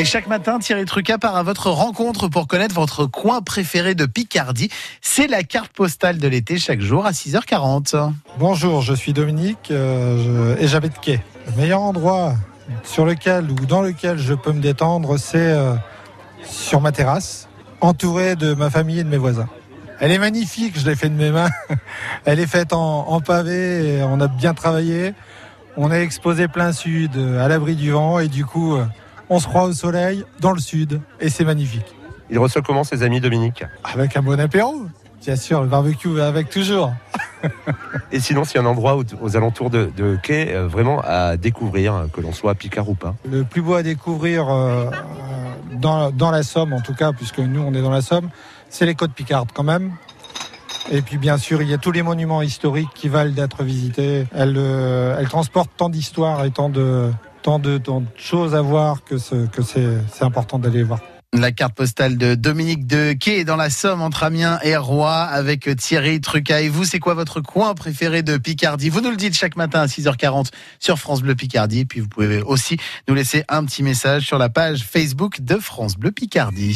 Et chaque matin, Thierry Truca part à votre rencontre pour connaître votre coin préféré de Picardie. C'est la carte postale de l'été chaque jour à 6h40. Bonjour, je suis Dominique euh, et j'habite Quai. Le meilleur endroit sur lequel ou dans lequel je peux me détendre, c'est euh, sur ma terrasse, entouré de ma famille et de mes voisins. Elle est magnifique, je l'ai fait de mes mains. Elle est faite en, pavé, on a bien travaillé. On est exposé plein sud, euh, à l'abri du vent, et du coup, on se croit au soleil dans le sud, et c'est magnifique. Il reçoit comment ses amis, Dominique? Avec un bon apéro, bien sûr, le barbecue va avec toujours. Et sinon, s'il y a un endroit aux, aux alentours de, de quai euh, vraiment à découvrir, que l'on soit à Picard ou pas Le plus beau à découvrir euh, euh, dans, dans la Somme, en tout cas, puisque nous on est dans la Somme, c'est les côtes Picardes quand même. Et puis bien sûr, il y a tous les monuments historiques qui valent d'être visités. Elle, euh, elle transporte tant d'histoires et tant de, tant, de, choses à voir que, ce, que c'est, c'est important d'aller voir. La carte postale de Dominique de Quai dans la Somme entre Amiens et Roy avec Thierry Truca. Et vous, c'est quoi votre coin préféré de Picardie? Vous nous le dites chaque matin à 6h40 sur France Bleu Picardie. Puis vous pouvez aussi nous laisser un petit message sur la page Facebook de France Bleu Picardie.